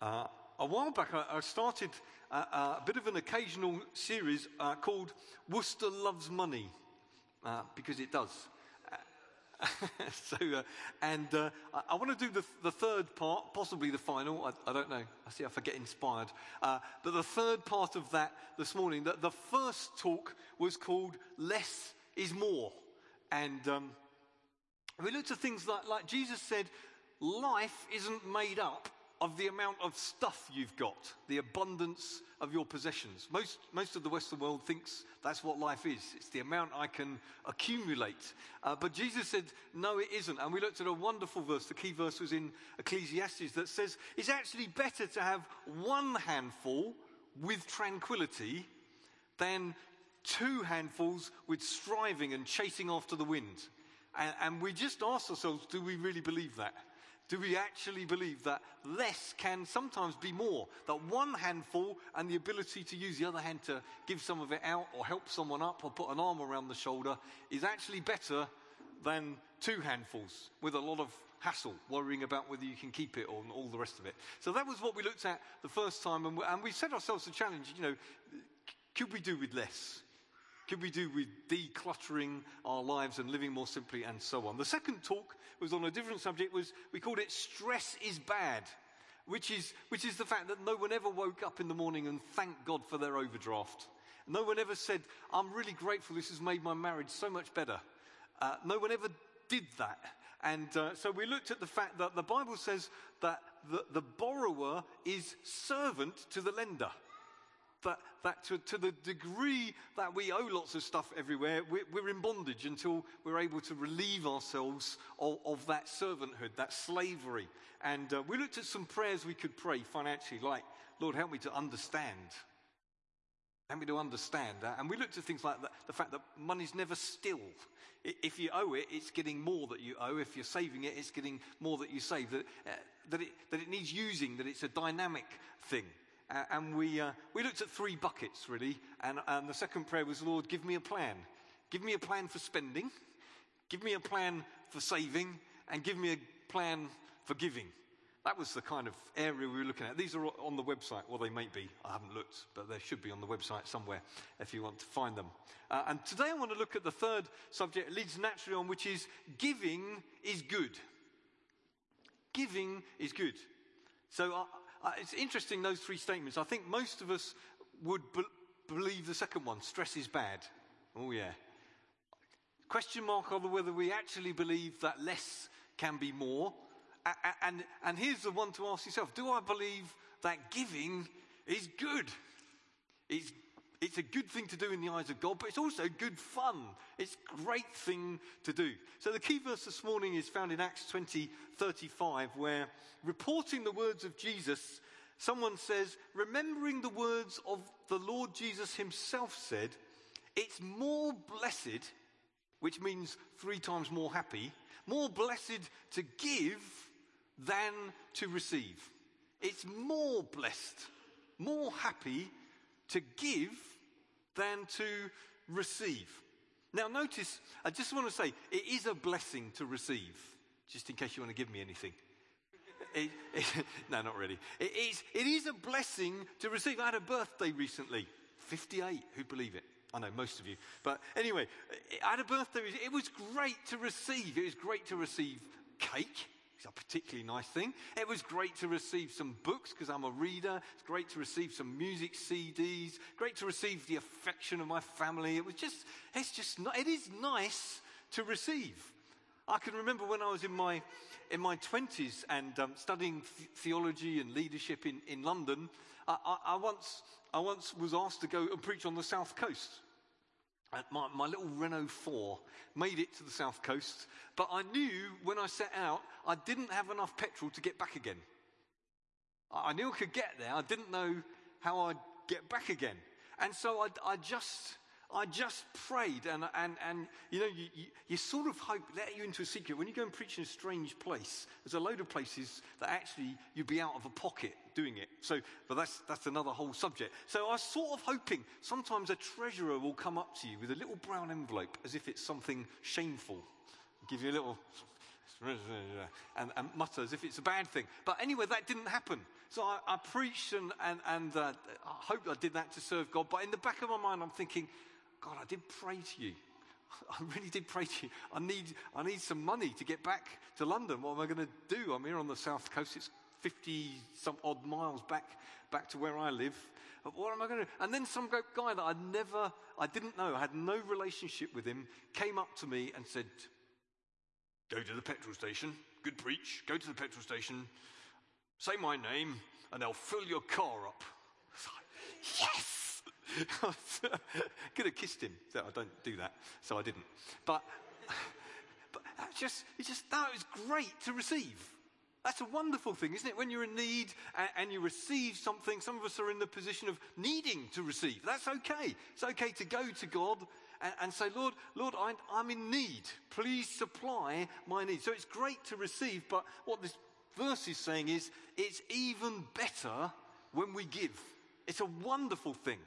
Uh, a while back, I, I started a, a, bit of an occasional series uh, called Worcester Loves Money, uh, because it does. so, uh, and uh, I, I want to do the, the, third part, possibly the final. I, I, don't know. I see if I get inspired. Uh, but the third part of that this morning, the, the first talk was called Less is More. And um, we looked at things like, like Jesus said, life isn't made up of the amount of stuff you've got, the abundance of your possessions. Most, most of the Western world thinks that's what life is. It's the amount I can accumulate. Uh, but Jesus said, no, it isn't. And we looked at a wonderful verse. The key verse was in Ecclesiastes that says it's actually better to have one handful with tranquility than two handfuls with striving and chasing after the wind. And, and we just ask ourselves, do we really believe that? Do we actually believe that less can sometimes be more? That one handful and the ability to use the other hand to give some of it out or help someone up or put an arm around the shoulder is actually better than two handfuls with a lot of hassle, worrying about whether you can keep it or all the rest of it. So that was what we looked at the first time, and we, and we set ourselves a challenge. You know, could we do with less? Could we do with decluttering our lives and living more simply and so on? The second talk was on a different subject was we called it stress is bad, which is, which is the fact that no one ever woke up in the morning and thanked God for their overdraft. No one ever said, I'm really grateful this has made my marriage so much better. Uh, no one ever did that. And uh, so we looked at the fact that the Bible says that the, the borrower is servant to the lender that, that to, to, the degree that we owe lots of stuff everywhere, we're, we're in bondage until we're able to relieve ourselves of, of that servanthood, that slavery. And uh, we looked at some prayers we could pray financially, like, Lord, help me to understand. Help me to understand. And we looked at things like the, the fact that money's never still. If you owe it, it's getting more that you owe. If you're saving it, it's getting more that you save. That, uh, that, it, that it needs using, that it's a dynamic thing. And we, uh, we looked at three buckets, really. And, and the second prayer was, Lord, give me a plan. Give me a plan for spending, give me a plan for saving, and give me a plan for giving. That was the kind of area we were looking at. These are on the website. Well, they may be. I haven't looked, but they should be on the website somewhere if you want to find them. Uh, and today I want to look at the third subject, it leads naturally on, which is giving is good. Giving is good. So uh, uh, it's interesting, those three statements. I think most of us would be- believe the second one stress is bad. Oh, yeah. Question mark over whether we actually believe that less can be more. And, and here's the one to ask yourself Do I believe that giving is good? It's it's a good thing to do in the eyes of God, but it's also good fun. It's a great thing to do. So the key verse this morning is found in Acts 20, 35, where reporting the words of Jesus, someone says, remembering the words of the Lord Jesus himself said, it's more blessed, which means three times more happy, more blessed to give than to receive. It's more blessed, more happy to give than to receive. Now, notice, I just want to say, it is a blessing to receive, just in case you want to give me anything. It, it, no, not really. It is, it is a blessing to receive. I had a birthday recently, 58. Who'd believe it? I know most of you. But anyway, I had a birthday. It was great to receive. It was great to receive cake. It's a particularly nice thing. It was great to receive some books because I'm a reader. It's great to receive some music CDs. Great to receive the affection of my family. It was just, it's just, it is nice to receive. I can remember when I was in my, in my 20s and um, studying th- theology and leadership in, in London, I, I, I, once, I once was asked to go and preach on the South Coast. My, my, little Renault 4 made it to the south coast, but I knew when I set out, I didn't have enough petrol to get back again. I knew I could get there, I didn't know how I'd get back again. And so I, I just I just prayed, and, and, and you know, you, you, you, sort of hope, let you into a secret. When you go and preach in a strange place, there's a load of places that actually you'd be out of a pocket doing it. So, but that's, that's another whole subject. So I was sort of hoping sometimes a treasurer will come up to you with a little brown envelope as if it's something shameful. Give you a little and, and mutter as if it's a bad thing. But anyway, that didn't happen. So I, I preached and, and, and uh, I hope I did that to serve God. But in the back of my mind, I'm thinking, God, I did pray to you. I really did pray to you. I need, I need some money to get back to London. What am I going to do? I'm here on the south coast. It's 50 some odd miles back, back to where I live. What am I going to do? And then some guy that I never, I didn't know, I had no relationship with him, came up to me and said, Go to the petrol station, good preach, go to the petrol station, say my name, and they'll fill your car up. Yes! Could have kissed him. So I don't do that, so I didn't. But, but just, it's just, that was great to receive. That's a wonderful thing, isn't it? When you're in need and, and, you receive something, some of us are in the position of needing to receive. That's okay. It's okay to go to God and, and say, Lord, Lord, I, I'm in need. Please supply my needs. So it's great to receive, but what this verse is saying is it's even better when we give. It's a wonderful thing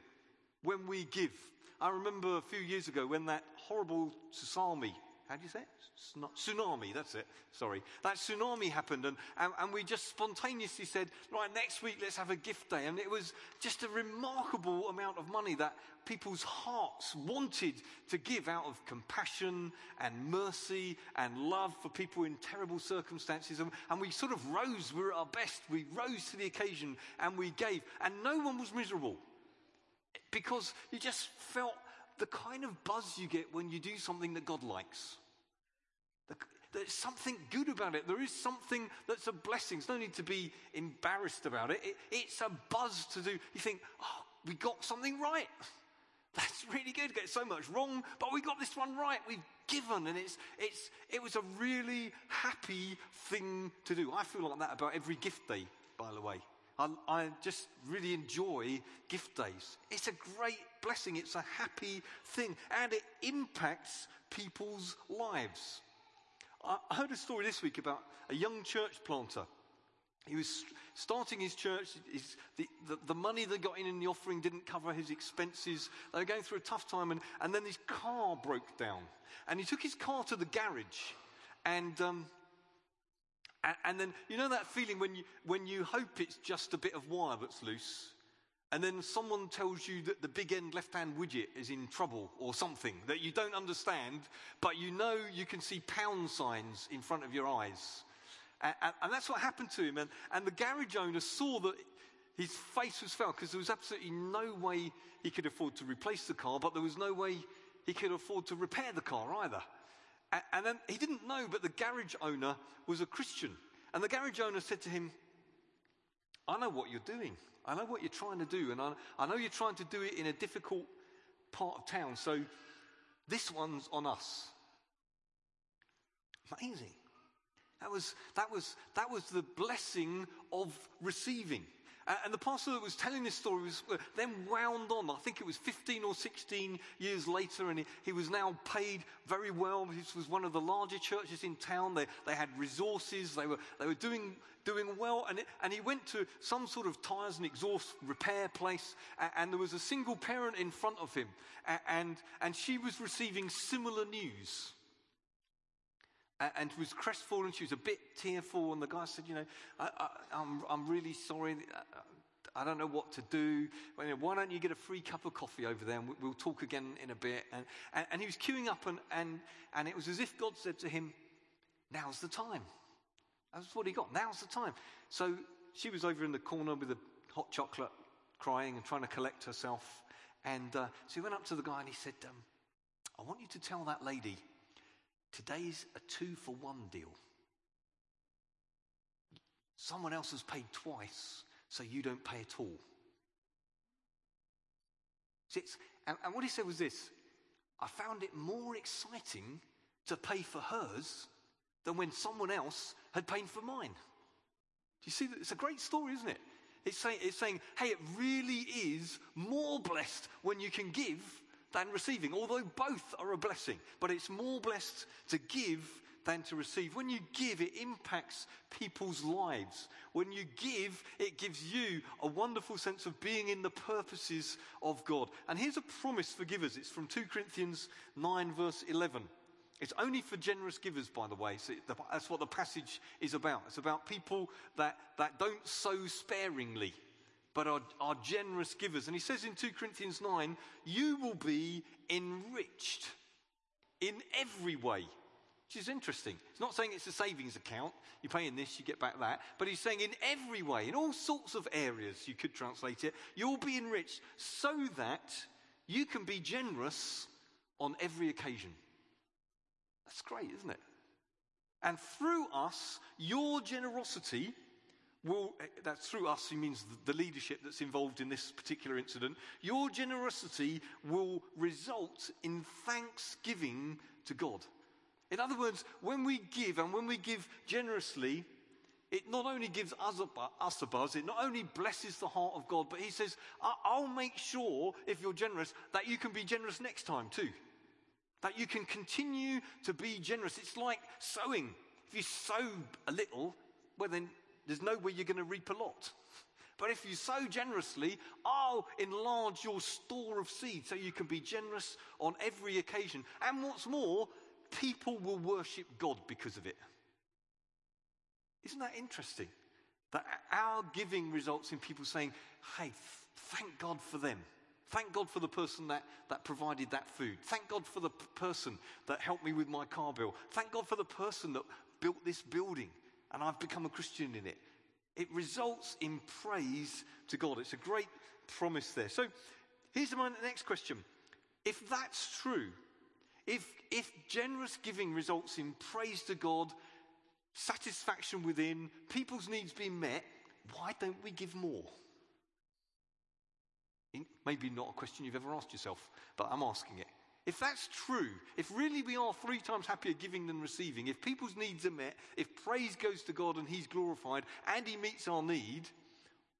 when we give. I remember a few years ago when that horrible tsunami how do you say it? Tsunami, that's it. Sorry. That tsunami happened, and, and, and, we just spontaneously said, right, next week let's have a gift day. And it was just a remarkable amount of money that people's hearts wanted to give out of compassion and mercy and love for people in terrible circumstances. And, and we sort of rose, we were at our best. We rose to the occasion and we gave. And no one was miserable because you just felt the kind of buzz you get when you do something that God likes. There's something good about it. There is something that's a blessing. There's no need to be embarrassed about it. it. It's a buzz to do. You think, oh, we got something right. That's really good. Get so much wrong, but we got this one right. We've given, and it's, it's, it was a really happy thing to do. I feel like that about every gift day, by the way. I, I just really enjoy gift days. It's a great blessing, it's a happy thing, and it impacts people's lives. I heard a story this week about a young church planter. He was starting his church. His, the, the, the, money they got in in the offering didn't cover his expenses. They were going through a tough time, and, and then his car broke down. And he took his car to the garage, and, um, and, and then you know that feeling when you, when you hope it's just a bit of wire that's loose, and then someone tells you that the big end left hand widget is in trouble or something that you don't understand, but you know you can see pound signs in front of your eyes. And, and, that's what happened to him. And, and the garage owner saw that his face was fell because there was absolutely no way he could afford to replace the car, but there was no way he could afford to repair the car either. And, and then he didn't know, but the garage owner was a Christian. And the garage owner said to him, I know what you're doing. I know what you're trying to do, and I, I know you're trying to do it in a difficult part of town, so this one's on us. Amazing. That was, that was, that was the blessing of receiving. And the pastor that was telling this story was uh, then wound on. I think it was 15 or 16 years later, and he, he was now paid very well. This was one of the larger churches in town. They, they had resources, they were, they were doing, doing well. And, it, and he went to some sort of tyres and exhaust repair place, and, and there was a single parent in front of him, and, and she was receiving similar news and was crestfallen. She was a bit tearful. And the guy said, You know, I, am I'm, I'm really sorry. I don't know what to do. Why don't you get a free cup of coffee over there and we'll talk again in a bit? And, and, and he was queuing up, and, and, and it was as if God said to him, Now's the time. That's what he got. Now's the time. So she was over in the corner with a hot chocolate, crying and trying to collect herself. And uh, so he went up to the guy and he said, um, I want you to tell that lady Today's a two for one deal. Someone else has paid twice, so you don't pay at all. And, and what he said was this I found it more exciting to pay for hers than when someone else had paid for mine. Do you see that? It's a great story, isn't it? It's saying, it's saying, hey, it really is more blessed when you can give than receiving, although both are a blessing. But it's more blessed to give than to receive. When you give, it impacts people's lives. When you give, it gives you a wonderful sense of being in the purposes of God. And here's a promise for givers it's from 2 Corinthians 9, verse 11. It's only for generous givers, by the way. So that's what the passage is about. It's about people that, that don't sow sparingly, but are, are generous givers. And he says in 2 Corinthians 9, you will be enriched in every way. Which is interesting. It's not saying it's a savings account. You pay in this, you get back that. But he's saying in every way, in all sorts of areas, you could translate it, you'll be enriched so that you can be generous on every occasion. That's great, isn't it? And through us, your generosity will, eh, that's through us, he means the leadership that's involved in this particular incident, your generosity will result in thanksgiving to God. In other words, when we give and when we give generously, it not only gives us a, us a buzz, it not only blesses the heart of God, but he says, I'll make sure, if you're generous, that you can be generous next time too. That you can continue to be generous. It's like sowing. If you sow a little, well, then there's no way you're going to reap a lot. But if you sow generously, I'll enlarge your store of seed so you can be generous on every occasion. And what's more, people will worship God because of it. Isn't that interesting? That our giving results in people saying, hey, thank God for them. Thank God for the person that, that provided that food. Thank God for the p- person that helped me with my car bill. Thank God for the person that built this building and I've become a Christian in it. It results in praise to God. It's a great promise there. So here's my next question. If that's true, if, if generous giving results in praise to God, satisfaction within, people's needs being met, why don't we give more? Maybe not a question you've ever asked yourself, but I'm asking it. If that's true, if really we are three times happier giving than receiving, if people's needs are met, if praise goes to God and He's glorified and He meets our need,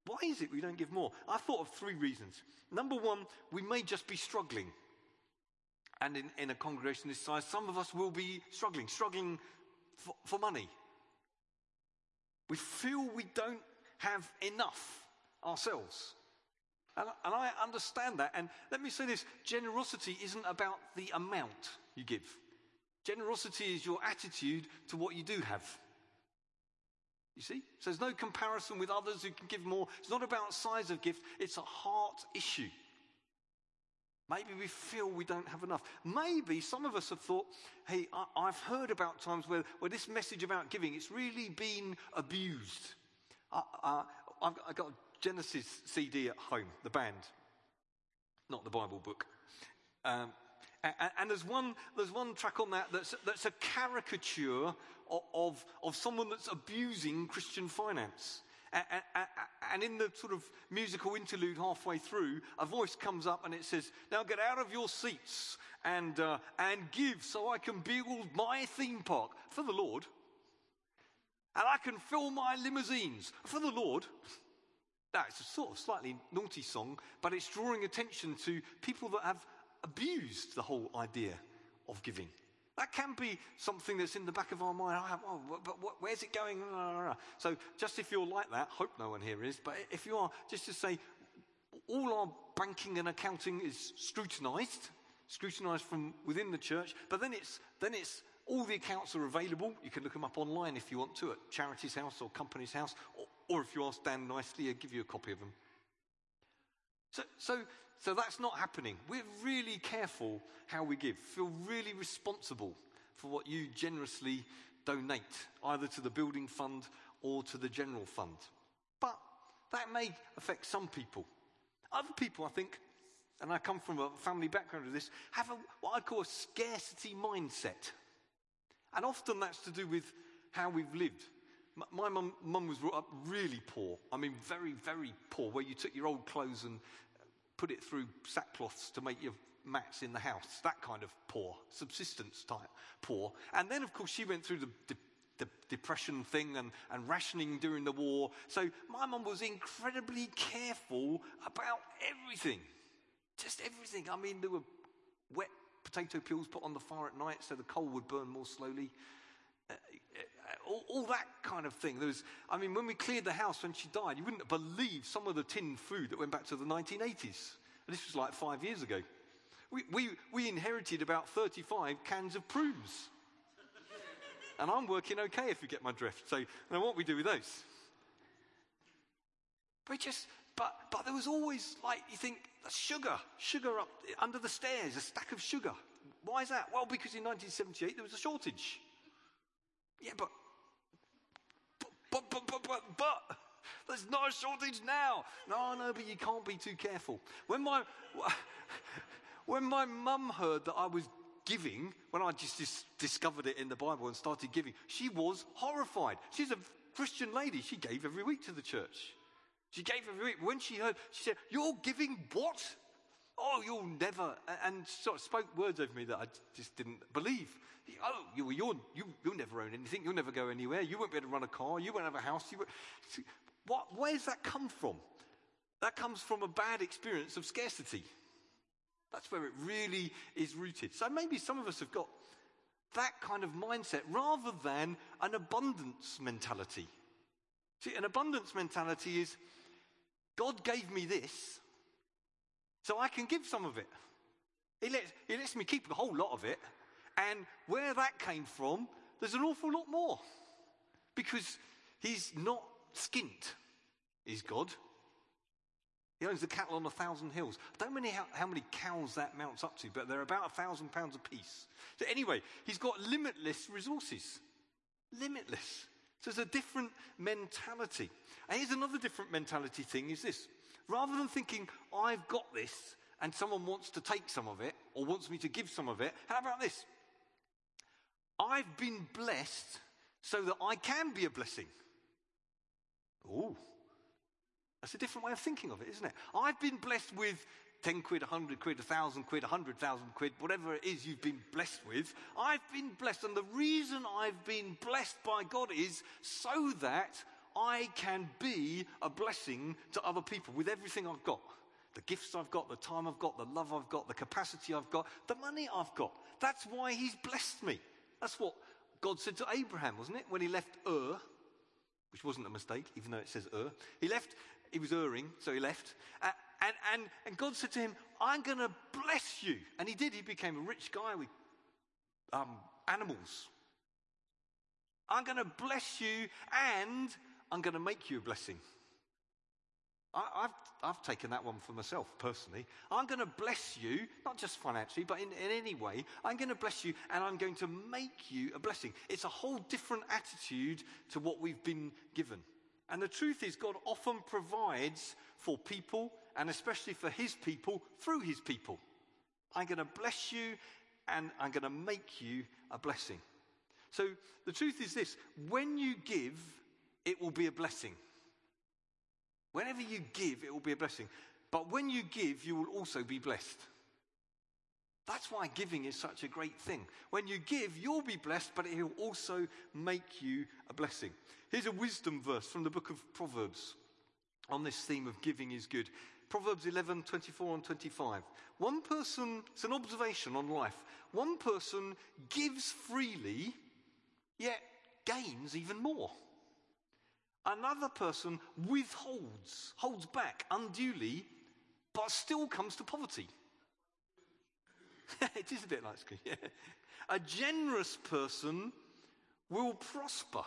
why is it we don't give more? I thought of three reasons. Number one, we may just be struggling. And in, in a congregation this size, some of us will be struggling, struggling for, for money. We feel we don't have enough ourselves. And, and I understand that. And let me say this generosity isn't about the amount you give, generosity is your attitude to what you do have. You see? So there's no comparison with others who can give more. It's not about size of gift, it's a heart issue. Maybe we feel we don't have enough. Maybe some of us have thought, hey, I, have heard about times where, where this message about giving, it's really been abused. I've, I've got Genesis CD at home, the band, not the Bible book. Um, and, and, there's, one, there's one track on that that's, that's a caricature of, of, of someone that's abusing Christian finance. And, and, and, in the sort of musical interlude halfway through, a voice comes up and it says, Now get out of your seats and, uh, and give so I can build my theme park for the Lord. And I can fill my limousines for the Lord. Now, it's a sort of slightly naughty song, but it's drawing attention to people that have abused the whole idea of giving. That can be something that's in the back of our mind. Oh, but where's it going? So, just if you're like that, hope no one here is, but if you are, just to say, all our banking and accounting is scrutinized, scrutinized from within the church, but then it's, then it's all the accounts are available. You can look them up online if you want to at Charity's House or Companies House, or, if you ask Dan nicely, he'll give you a copy of them. So, so, so that's not happening. We're really careful how we give, feel really responsible for what you generously donate, either to the building fund or to the general fund. But that may affect some people. Other people, I think, and I come from a family background of this, have a, what I call a scarcity mindset. And often that's to do with how we've lived. My mum, mum was brought up really poor. I mean, very, very poor, where you took your old clothes and uh, put it through sackcloths to make your mats in the house. That kind of poor, subsistence type poor. And then, of course, she went through the, the, the depression thing and, and rationing during the war. So my mum was incredibly careful about everything. Just everything. I mean, there were wet potato peels put on the fire at night so the coal would burn more slowly. All, all, that kind of thing. There was, I mean, when we cleared the house when she died, you wouldn't believe some of the tin food that went back to the 1980s. And this was like five years ago. We, we, we inherited about 35 cans of prunes. And I'm working okay if you get my drift. So, now what we do with those? But just, but, but there was always like, you think, sugar, sugar up under the stairs, a stack of sugar. Why is that? Well, because in 1978 there was a shortage. Yeah, but, but, but, but, but, but, there's not a shortage now. No, no, but you can't be too careful. When my, when my mum heard that I was giving, when I just dis- discovered it in the Bible and started giving, she was horrified. She's a Christian lady. She gave every week to the church. She gave every week. When she heard, she said, You're giving what? Oh, you'll never. And sort of spoke words over me that I just didn't believe. You, you'll, you, you'll never own anything. You'll never go anywhere. You won't be able to run a car. You won't have a house. What, where's that come from? That comes from a bad experience of scarcity. That's where it really is rooted. So maybe some of us have got that kind of mindset rather than an abundance mentality. See, an abundance mentality is God gave me this, so I can give some of it. He lets, he lets me keep a whole lot of it, and where that came from, there's an awful lot more. Because He's not skint, is God. He owns the cattle on a thousand hills. I don't know how, how many cows that mounts up to, but they're about a thousand pounds a piece. So, anyway, he's got limitless resources. Limitless. So there's a different mentality. And here's another different mentality thing is this. Rather than thinking, I've got this, and someone wants to take some of it, or wants me to give some of it, how about this? I've been blessed so that I can be a blessing. Oh, that's a different way of thinking of it, isn't it? I've been blessed with 10 quid, 100 quid, 1,000 quid, 100,000 quid, whatever it is you've been blessed with. I've been blessed. And the reason I've been blessed by God is so that I can be a blessing to other people with everything I've got. The gifts I've got, the time I've got, the love I've got, the capacity I've got, the money I've got. That's why He's blessed me. That's what God said to Abraham, wasn't it? When he left Ur, which wasn't a mistake, even though it says Ur. He left, he was erring, so he left. Uh, and, and, and God said to him, I'm going to bless you. And he did. He became a rich guy with um, animals. I'm going to bless you and I'm going to make you a blessing. I, have I've taken that one for myself personally. I'm going to bless you, not just financially, but in, in any way. I'm going to bless you and I'm going to make you a blessing. It's a whole different attitude to what we've been given. And the truth is, God often provides for people and especially for his people through his people. I'm going to bless you and I'm going to make you a blessing. So the truth is this when you give, it will be a blessing. Whenever you give, it will be a blessing. But when you give, you will also be blessed. That's why giving is such a great thing. When you give, you'll be blessed, but it will also make you a blessing. Here's a wisdom verse from the book of Proverbs on this theme of giving is good. Proverbs 11, 24 and 25. One person, it's an observation on life. One person gives freely, yet gains even more. Another person withholds, holds back unduly, but still comes to poverty. it is a bit like. Yeah. A generous person will prosper.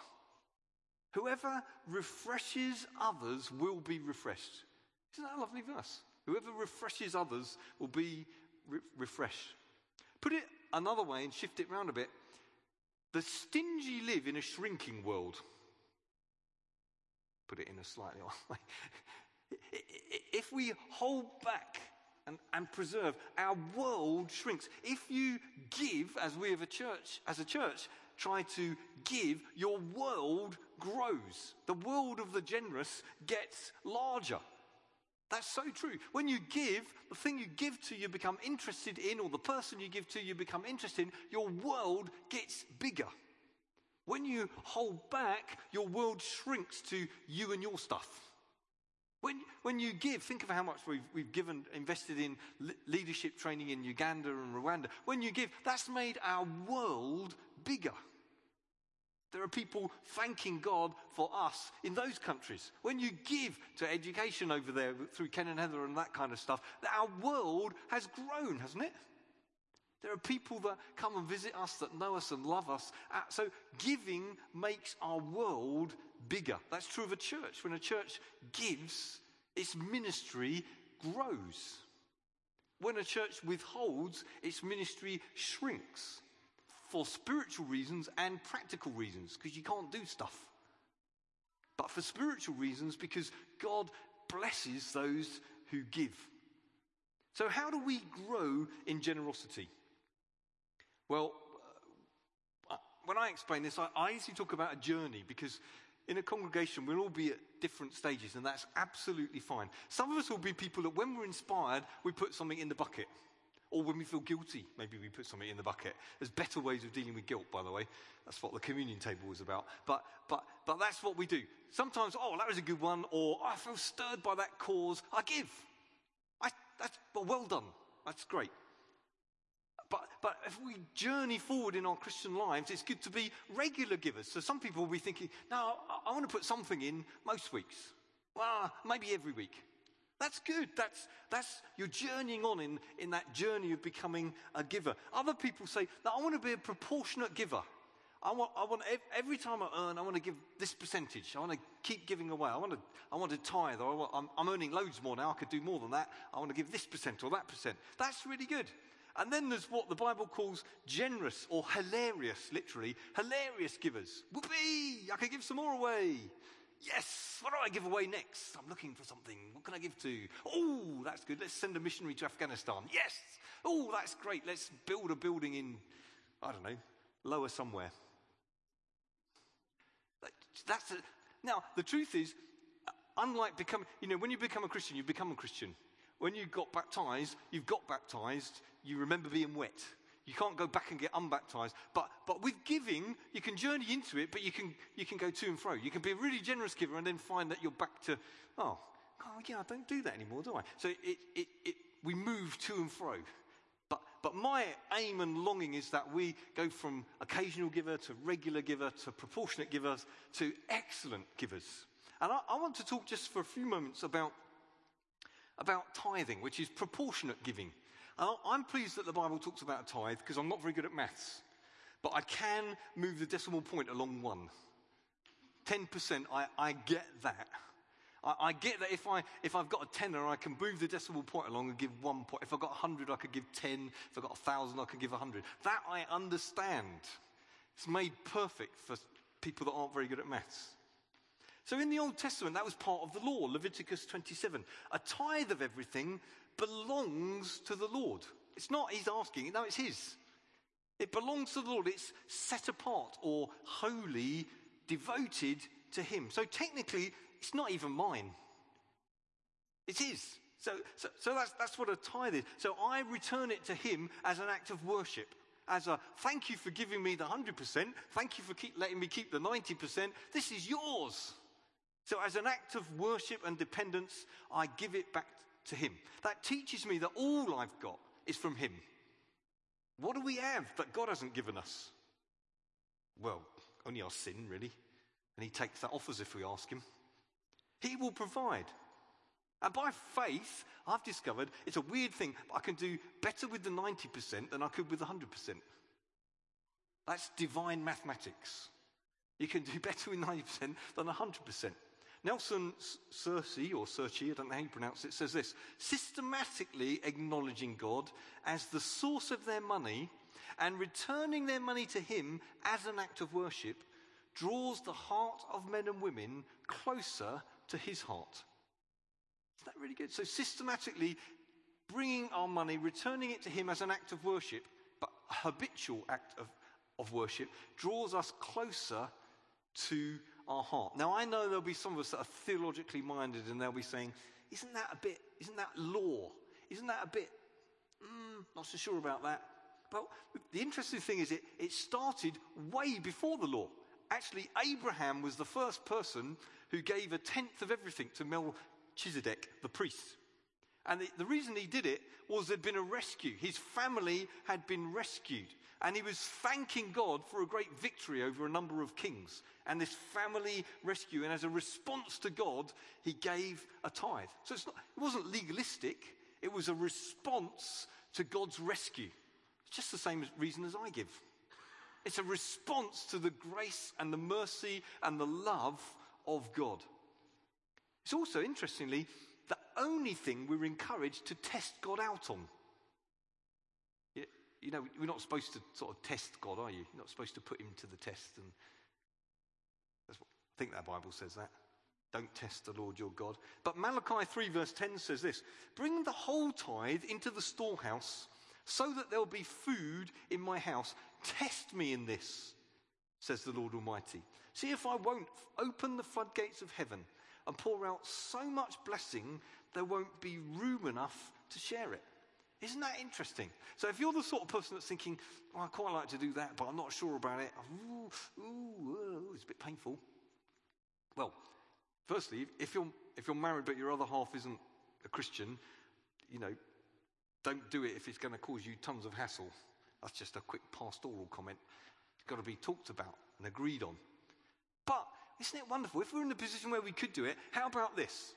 Whoever refreshes others will be refreshed. Isn't that a lovely verse? Whoever refreshes others will be re- refreshed. Put it another way and shift it round a bit. The stingy live in a shrinking world. Put it in a slightly odd way. If we hold back and, and, preserve, our world shrinks. If you give, as we have a church, as a church, try to give, your world grows. The world of the generous gets larger. That's so true. When you give, the thing you give to you become interested in, or the person you give to you become interested in, your world gets bigger. When you hold back, your world shrinks to you and your stuff. When, when you give, think of how much we've, we've given, invested in leadership training in Uganda and Rwanda. When you give, that's made our world bigger. There are people thanking God for us in those countries. When you give to education over there through Ken and Heather and that kind of stuff, our world has grown, hasn't it? There are people that come and visit us that know us and love us. Uh, so giving makes our world bigger. That's true of a church. When a church gives, its ministry grows. When a church withholds, its ministry shrinks for spiritual reasons and practical reasons, because you can't do stuff. But for spiritual reasons, because God blesses those who give. So, how do we grow in generosity? Well, uh, when I explain this, I, I usually talk about a journey because in a congregation, we'll all be at different stages, and that's absolutely fine. Some of us will be people that when we're inspired, we put something in the bucket. Or when we feel guilty, maybe we put something in the bucket. There's better ways of dealing with guilt, by the way. That's what the communion table was about. But, but, but that's what we do. Sometimes, oh, that was a good one, or I feel stirred by that cause. I give. I, that's well, well done. That's great. If we journey forward in our Christian lives, it's good to be regular givers. So some people will be thinking, now I, want to put something in most weeks. Well, maybe every week. That's good. That's, that's you're journeying on in, in that journey of becoming a giver. Other people say, no, I want to be a proportionate giver. I want, I want every time I earn, I want to give this percentage. I want to keep giving away. I want to, I want to tithe. I am earning loads more now. I could do more than that. I want to give this percent or that percent. That's really good. And then there's what the Bible calls generous or hilarious, literally, hilarious givers. Whoopee! I can give some more away. Yes, what do I give away next? I'm looking for something. What can I give to? Oh, that's good. Let's send a missionary to Afghanistan. Yes. Oh, that's great. Let's build a building in, I don't know, lower somewhere. That's a, now, the truth is, uh, unlike becoming, you know, when you become a Christian, you become a Christian. When you got baptized, you've got baptized, you remember being wet. You can't go back and get unbaptized. But, but with giving, you can journey into it, but you can, you can go to and fro. You can be a really generous giver and then find that you're back to, oh, oh yeah, I don't do that anymore, do I? So it, it, it, we move to and fro. But, but my aim and longing is that we go from occasional giver to regular giver to proportionate givers to excellent givers. And I, I want to talk just for a few moments about, about tithing, which is proportionate giving. I'm pleased that the Bible talks about a tithe because I'm not very good at maths. But I can move the decimal point along one. 10%, I, I get that. I, I, get that if, I, if I've got a tenner, I can move the decimal point along and give one point. If I've got 100, I could give 10. If I've got 1,000, I could give 100. That I understand. It's made perfect for people that aren't very good at maths. So in the Old Testament, that was part of the law, Leviticus 27. A tithe of everything belongs to the Lord. It's not he's asking, no, it's his. It belongs to the Lord. It's set apart or holy, devoted to him. So technically, it's not even mine. It is. So, so, so that's, that's what a tithe is. So I return it to him as an act of worship. As a thank you for giving me the 100%. Thank you for keep, letting me keep the 90%. This is yours. So, as an act of worship and dependence, I give it back to Him. That teaches me that all I've got is from Him. What do we have that God hasn't given us? Well, only our sin, really. And He takes that off us if we ask Him. He will provide. And by faith, I've discovered it's a weird thing, but I can do better with the 90% than I could with the 100%. That's divine mathematics. You can do better with 90% than 100%. Nelson Searcy, or Searcy, I don't know how you pronounce it, says this systematically acknowledging God as the source of their money and returning their money to Him as an act of worship draws the heart of men and women closer to His heart. Isn't that really good? So, systematically bringing our money, returning it to Him as an act of worship, but a habitual act of, of worship, draws us closer to our heart. Now, I know there'll be some of us that are theologically minded and they'll be saying, Isn't that a bit, isn't that law? Isn't that a bit, mm, not so sure about that? But the interesting thing is, it, it started way before the law. Actually, Abraham was the first person who gave a tenth of everything to Melchizedek, the priest. And the, the reason he did it was there'd been a rescue. His family had been rescued. And he was thanking God for a great victory over a number of kings and this family rescue. And as a response to God, he gave a tithe. So not, it wasn't legalistic, it was a response to God's rescue. It's just the same reason as I give. It's a response to the grace and the mercy and the love of God. It's also, interestingly, the only thing we're encouraged to test God out on. You know, we're not supposed to sort of test God, are you? You're not supposed to put him to the test. And what, I think that Bible says that. Don't test the Lord your God. But Malachi 3, verse 10 says this Bring the whole tithe into the storehouse so that there'll be food in my house. Test me in this, says the Lord Almighty. See if I won't open the floodgates of heaven and pour out so much blessing there won't be room enough to share it. Isn't that interesting? So if you're the sort of person that's thinking, oh, I quite like to do that, but I'm not sure about it, ooh, ooh, ooh, it's a bit painful. Well, Firstly, if you're, if you're married but your other half isn't a Christian, you know, don't do it if it's going to cause you tons of hassle. That's just a quick pastoral comment. It's got to be talked about and agreed on. But isn't it wonderful? If we're in a position where we could do it, how about this?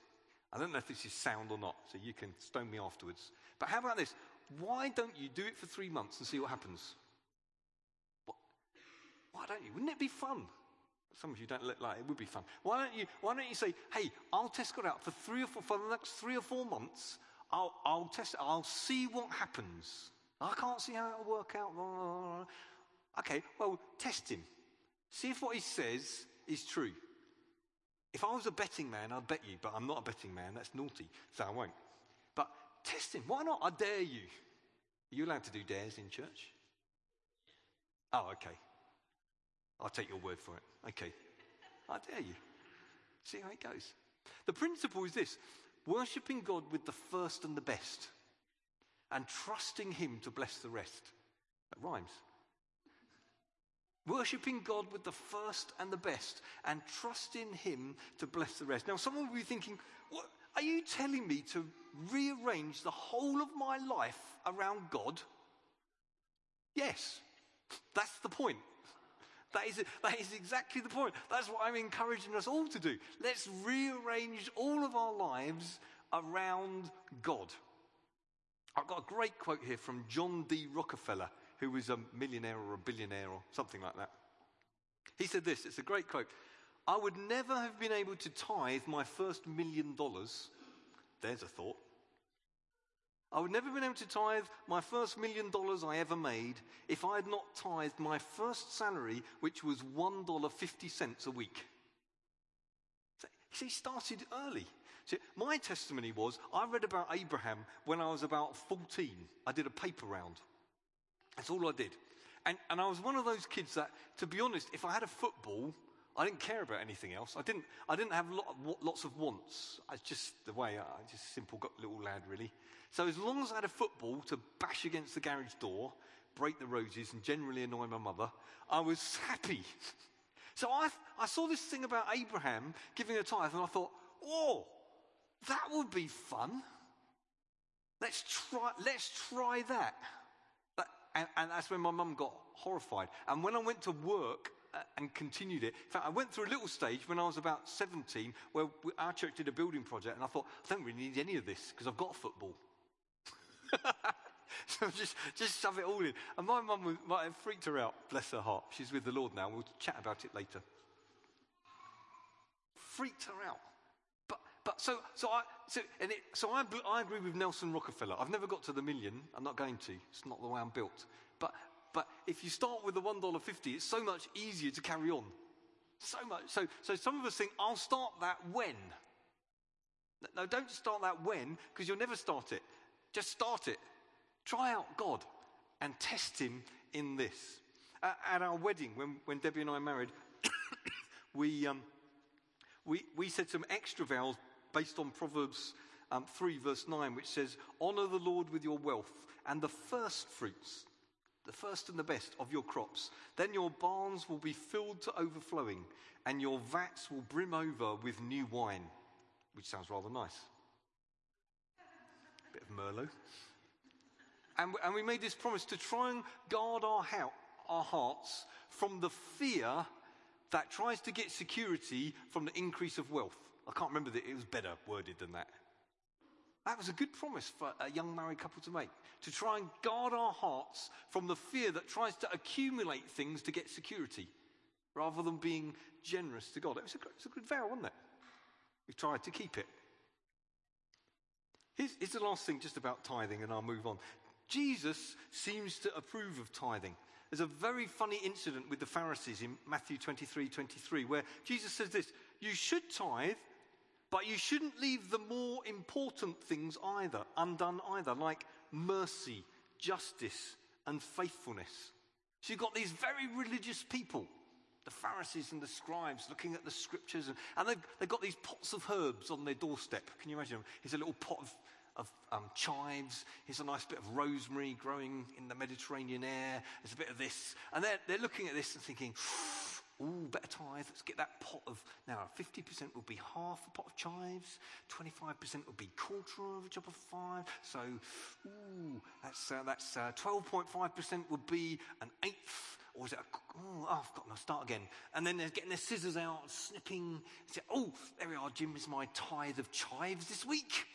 I don't know if this is sound or not, so you can stone me afterwards. But how about this? Why don't you do it for three months and see what happens? What? Why don't you? Wouldn't it be fun? Some of you don't look like it would be fun. Why don't you, why don't you say, hey, I'll test God out for three or four, for the next three or four months. I'll, I'll test it. I'll see what happens. I can't see how it'll work out. Okay, well, test him. See if what he says is true. If I was a betting man, I'd bet you, but I'm not a betting man. That's naughty, so I won't. But test him. Why not? I dare you. Are you allowed to do dares in church? Oh, okay. I'll take your word for it. Okay. I dare you. See how it goes. The principle is this worshipping God with the first and the best, and trusting Him to bless the rest. That rhymes. Worshipping God with the first and the best, and trusting Him to bless the rest. Now, someone will be thinking, what, are you telling me to rearrange the whole of my life around God? Yes, that's the point. That is, that is exactly the point. That's what I'm encouraging us all to do. Let's rearrange all of our lives around God. I've got a great quote here from John D. Rockefeller, who was a millionaire or a billionaire or something like that. He said this it's a great quote. I would never have been able to tithe my first million dollars. There's a thought. I would never have been able to tithe my first million dollars I ever made if I had not tithed my first salary, which was $1.50 a week. So, he started early. See, my testimony was I read about Abraham when I was about 14. I did a paper round. That's all I did. And, and I was one of those kids that, to be honest, if I had a football, I didn't care about anything else. I didn't, I didn't have lot, lots of wants. I just the way I just simple got little lad, really. So as long as I had a football to bash against the garage door, break the roses, and generally annoy my mother, I was happy. so I, I saw this thing about Abraham giving a tithe, and I thought, oh, that would be fun. Let's try, let's try that. And, and that's when my mum got horrified. And when I went to work uh, and continued it. In fact, I went through a little stage when I was about 17 where our church did a building project, and I thought, I don't really need any of this because I've got football. so just, just shove it all in. And my mum might have freaked her out, bless her heart. She's with the Lord now, we'll chat about it later. Freaked her out. But, so, so I, so, and it, so I, I agree with Nelson Rockefeller. I've never got to the million. I'm not going to. It's not the way I'm built. But but if you start with the $1.50, it's so much easier to carry on. So much. So, so some of us think, I'll start that when. No, don't start that when, because you'll never start it. Just start it. Try out God and test Him in this. Uh, at our wedding, when, when Debbie and I married, we, um, we, we said some extra vows based on Proverbs um, 3, verse 9, which says, Honor the Lord with your wealth and the first fruits the first and the best of your crops. Then your barns will be filled to overflowing, and your vats will brim over with new wine, which sounds rather nice. Bit of Merlot. And, and we made this promise to try and guard our, ha- our hearts from the fear that tries to get security from the increase of wealth. I can't remember that it was better worded than that. That was a good promise for a young married couple to make. To try and guard our hearts from the fear that tries to accumulate things to get security rather than being generous to God. It was a, it was a good vow, wasn't it? We've tried to keep it. Here's, here's the last thing just about tithing, and I'll move on. Jesus seems to approve of tithing. There's a very funny incident with the Pharisees in Matthew 23 23, where Jesus says this You should tithe but you shouldn't leave the more important things either undone either, like mercy, justice, and faithfulness. So you've got these very religious people, the Pharisees and the scribes, looking at the scriptures, and, and they've, they've got these pots of herbs on their doorstep. Can you imagine? Here's a little pot of, of um, chives. Here's a nice bit of rosemary growing in the Mediterranean air. There's a bit of this. And they're, they're looking at this and thinking, Ooh, better tithe. Let's get that pot of. Now, 50% will be half a pot of chives. 25% will be quarter of a job of five. So, ooh, that's, uh, that's uh, 12.5% would be an eighth. Or is it a. Oh, I've got to start again. And then they're getting their scissors out, snipping. Say, oh, there we are, Jim, is my tithe of chives this week.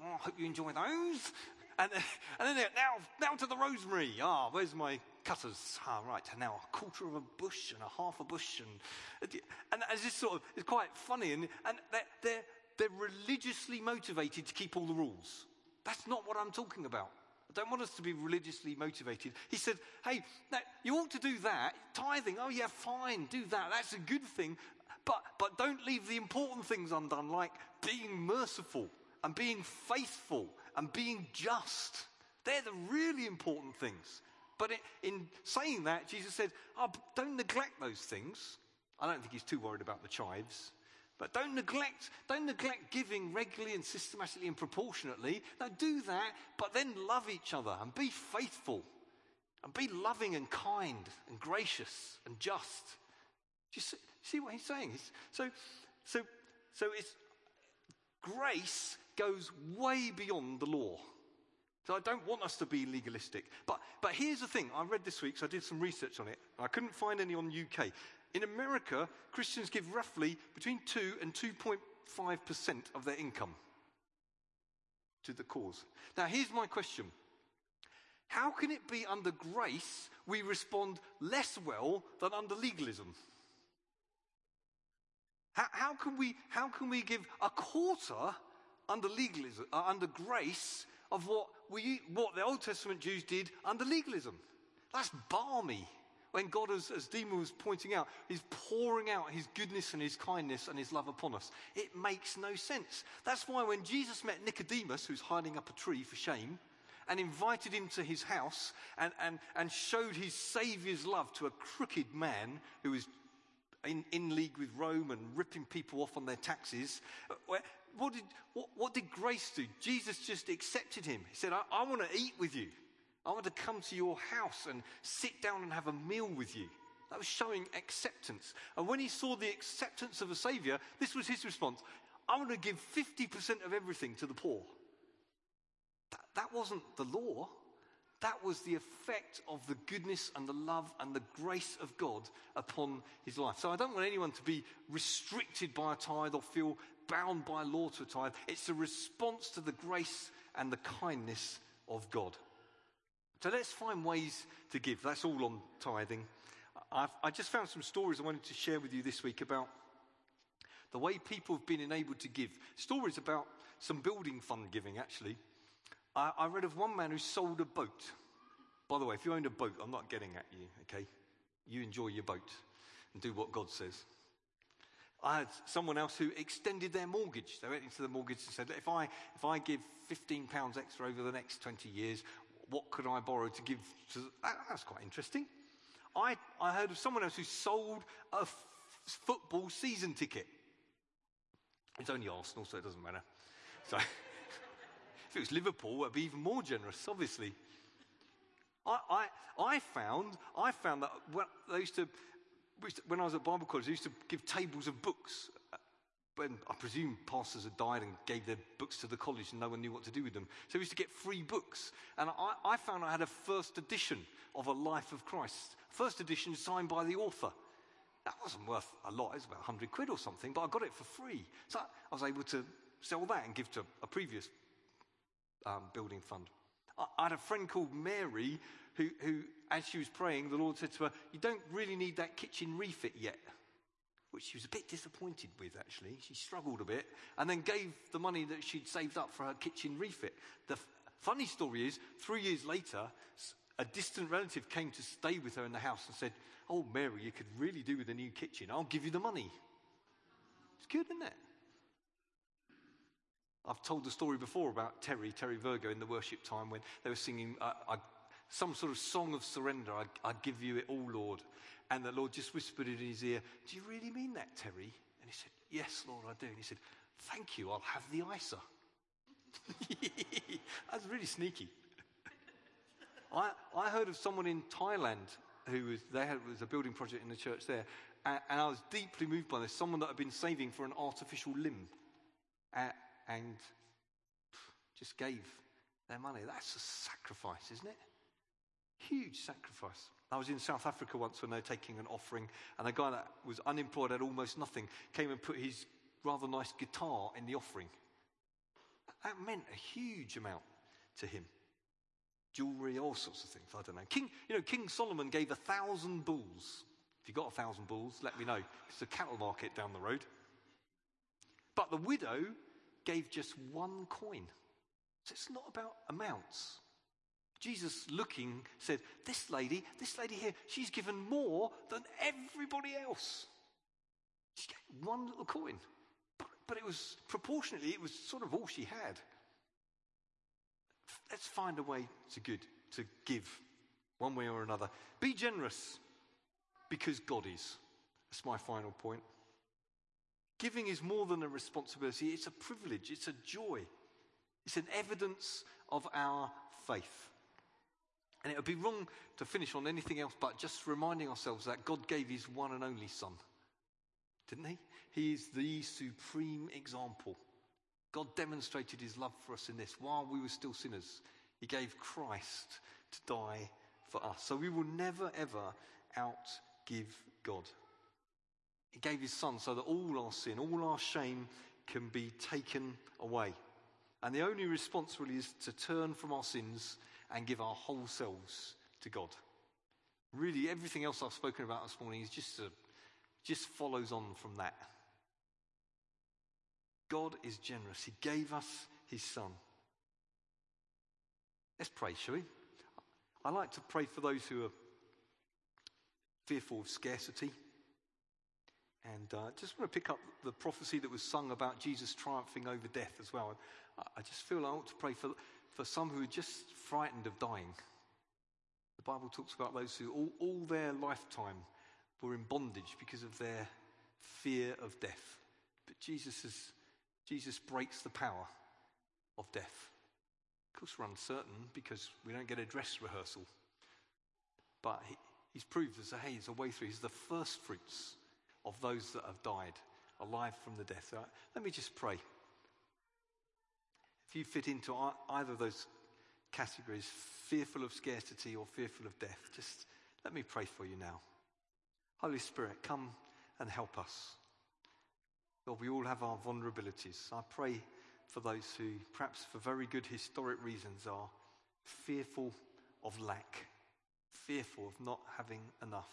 Oh, I hope you enjoy those. And, and then now, now to the rosemary. Ah, where's my cutters. Ah, right, and now a quarter of a bush and a half a bush. And, and it's just sort of, it's quite funny. And, and they're, they're, they're religiously motivated to keep all the rules. That's not what I'm talking about. I don't want us to be religiously motivated. He said, hey, now, you ought to do that. Tithing, oh yeah, fine, do that. That's a good thing. But, but don't leave the important things undone, like being merciful and being faithful and being just. They're the really important things. But in saying that, Jesus said, oh, don't neglect those things. I don't think he's too worried about the chives. But don't neglect, don't neglect giving regularly and systematically and proportionately. Now do that, but then love each other and be faithful and be loving and kind and gracious and just. Do you see, see what he's saying? so, so, so it's grace goes way beyond the law. So I don't want us to be legalistic. But, but here's the thing I read this week, so I did some research on it. I couldn't find any on UK. In America, Christians give roughly between 2 and 2.5% of their income to the cause. Now, here's my question How can it be under grace we respond less well than under legalism? How, how can, we, how can we give a quarter under legalism, uh, under grace, of what, we, what the Old Testament Jews did under legalism. That's barmy. When God, as, as Dima was pointing out, is pouring out his goodness and his kindness and his love upon us. It makes no sense. That's why when Jesus met Nicodemus, who's hiding up a tree for shame, and invited him to his house and, and, and showed his Saviour's love to a crooked man who was in, in league with Rome and ripping people off on their taxes, uh, what did, what, what did grace do? Jesus just accepted him. He said, I, I want to eat with you. I want to come to your house and sit down and have a meal with you. That was showing acceptance. And when he saw the acceptance of a Savior, this was his response I want to give 50% of everything to the poor. That, that wasn't the law. That was the effect of the goodness and the love and the grace of God upon his life. So I don't want anyone to be restricted by a tithe or feel bound by law to tithe. It's a response to the grace and the kindness of God. So let's find ways to give. That's all on tithing. I've, I just found some stories I wanted to share with you this week about the way people have been enabled to give. Stories about some building fund giving, actually. I, I read of one man who sold a boat. By the way, if you own a boat, I'm not getting at you, okay? You enjoy your boat and do what God says. I had someone else who extended their mortgage. They went into the mortgage and said, if I, if I give £15 extra over the next 20 years, what could I borrow to give to. That, that's quite interesting. I, I heard of someone else who sold a f- football season ticket. It's only Arsenal, so it doesn't matter. So, if it was Liverpool, it'd be even more generous, obviously. I, I, I, found, I found that when they used to when I was at Bible college, they used to give tables of books. When I presume pastors had died and gave their books to the college and no one knew what to do with them. So we used to get free books. And I, I found I had a first edition of A Life of Christ. First edition signed by the author. That wasn't worth a lot, it was about 100 quid or something, but I got it for free. So I was able to sell that and give to a previous um, building fund. I, I, had a friend called Mary who, who, as she was praying, the Lord said to her, You don't really need that kitchen refit yet. Which she was a bit disappointed with, actually. She struggled a bit and then gave the money that she'd saved up for her kitchen refit. The f- funny story is, three years later, a distant relative came to stay with her in the house and said, Oh, Mary, you could really do with a new kitchen. I'll give you the money. It's good, isn't it? I've told the story before about Terry, Terry Virgo, in the worship time when they were singing uh, I, some sort of song of surrender. I, I give you it all, Lord. And the Lord just whispered in his ear, Do you really mean that, Terry? And he said, Yes, Lord, I do. And he said, Thank you, I'll have the ISA. That's really sneaky. I, I heard of someone in Thailand who was, they had, was a building project in the church there, and, and I was deeply moved by this. Someone that had been saving for an artificial limb and, and just gave their money. That's a sacrifice, isn't it? Huge sacrifice. I was in South Africa once when they were taking an offering, and a guy that was unemployed, had almost nothing, came and put his rather nice guitar in the offering. That meant a huge amount to him. Jewelry, all sorts of things. I don't know. King, you know, King Solomon gave a thousand bulls. If you've got a thousand bulls, let me know. It's a cattle market down the road. But the widow gave just one coin. So it's not about amounts. Jesus, looking, said, This lady, this lady here, she's given more than everybody else. She gave one little coin. But, it was proportionately, it was sort of all she had. Let's find a way to good, to give, one way or another. Be generous because God is. That's my final point. Giving is more than a responsibility, it's a privilege, it's a joy, it's an evidence of our faith. And it would be wrong to finish on anything else but just reminding ourselves that God gave his one and only Son. Didn't he? He is the supreme example. God demonstrated his love for us in this. While we were still sinners, he gave Christ to die for us. So we will never, ever outgive God. He gave his Son so that all our sin, all our shame can be taken away. And the only response really is to turn from our sins and give our whole selves to God. Really, everything else I've spoken about this morning is just, a, just follows on from that. God is generous. He gave us his son. Let's pray, shall we? I like to pray for those who are fearful of scarcity. And uh, just want to pick up the prophecy that was sung about Jesus triumphing over death as well. I, I just feel I ought to pray for for some who are just frightened of dying. The Bible talks about those who all, all their lifetime were in bondage because of their fear of death. But Jesus, is, Jesus breaks the power of death. Of course, we're uncertain because we don't get a dress rehearsal. But he, he's proved there's a, hey, there's a way through. He's the first fruits of those that have died, alive from the death. let me just pray. If you fit into either of those categories, fearful of scarcity or fearful of death, just let me pray for you now. Holy Spirit, come and help us. Lord, we all have our vulnerabilities. I pray for those who, perhaps for very good historic reasons, are fearful of lack, fearful of not having enough.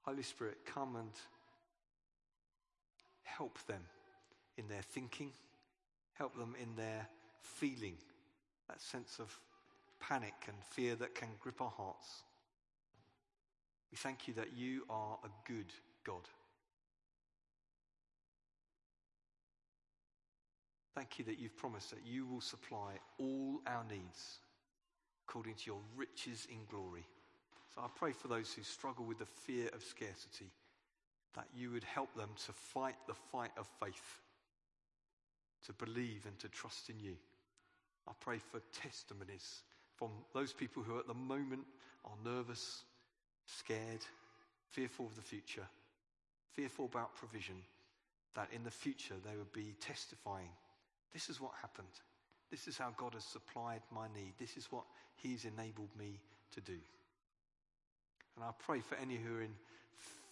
Holy Spirit, come and help them in their thinking, help them in their feeling, that sense of panic and fear that can grip our hearts. We thank you that you are a good God. Thank you that you've promised that you will supply all our needs according to your riches in glory. So I pray for those who struggle with the fear of scarcity, that you would help them to fight the fight of faith, to believe and to trust in you. I pray for testimonies from those people who at the moment are nervous, scared, fearful of the future, fearful about provision, that in the future they would be testifying this is what happened. This is how God has supplied my need. This is what He's enabled me to do. And I pray for any who are in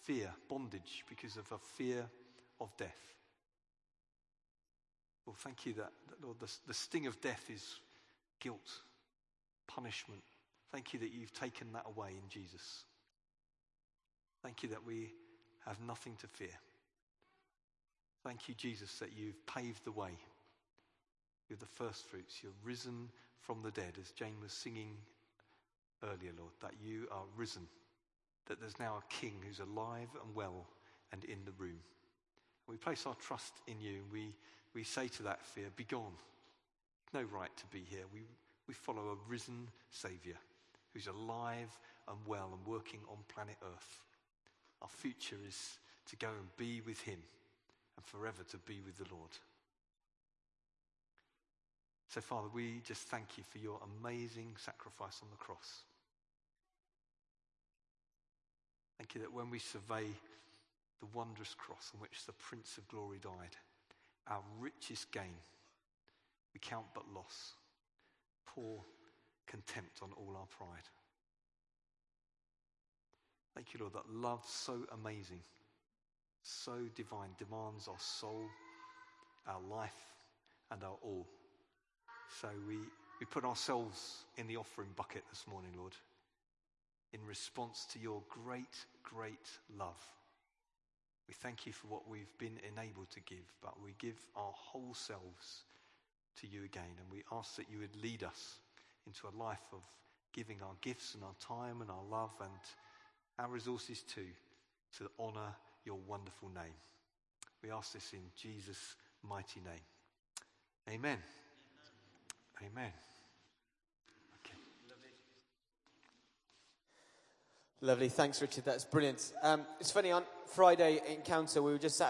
fear, bondage, because of a fear of death. Well, thank you that, that Lord, the, the sting of death is guilt, punishment. Thank you that you've taken that away in Jesus. Thank you that we have nothing to fear. Thank you, Jesus, that you've paved the way. You're the first fruits. You're risen from the dead, as Jane was singing earlier, Lord, that you are risen, that there's now a king who's alive and well and in the room. We place our trust in you. We, we say to that fear, Be gone. No right to be here. We, we follow a risen Saviour who's alive and well and working on planet Earth. Our future is to go and be with him and forever to be with the Lord. So, Father, we just thank you for your amazing sacrifice on the cross. Thank you that when we survey the wondrous cross on which the Prince of Glory died, our richest gain, we count but loss, pour contempt on all our pride. Thank you, Lord, that love so amazing, so divine, demands our soul, our life, and our all. So we, we put ourselves in the offering bucket this morning, Lord, in response to your great, great love. We thank you for what we've been enabled to give, but we give our whole selves to you again. And we ask that you would lead us into a life of giving our gifts and our time and our love and our resources too to honour your wonderful name. We ask this in Jesus' mighty name. Amen. Amen. Amen. Lovely. Thanks, Richard. That's brilliant. Um, it's funny, on Friday encounter, we were just sat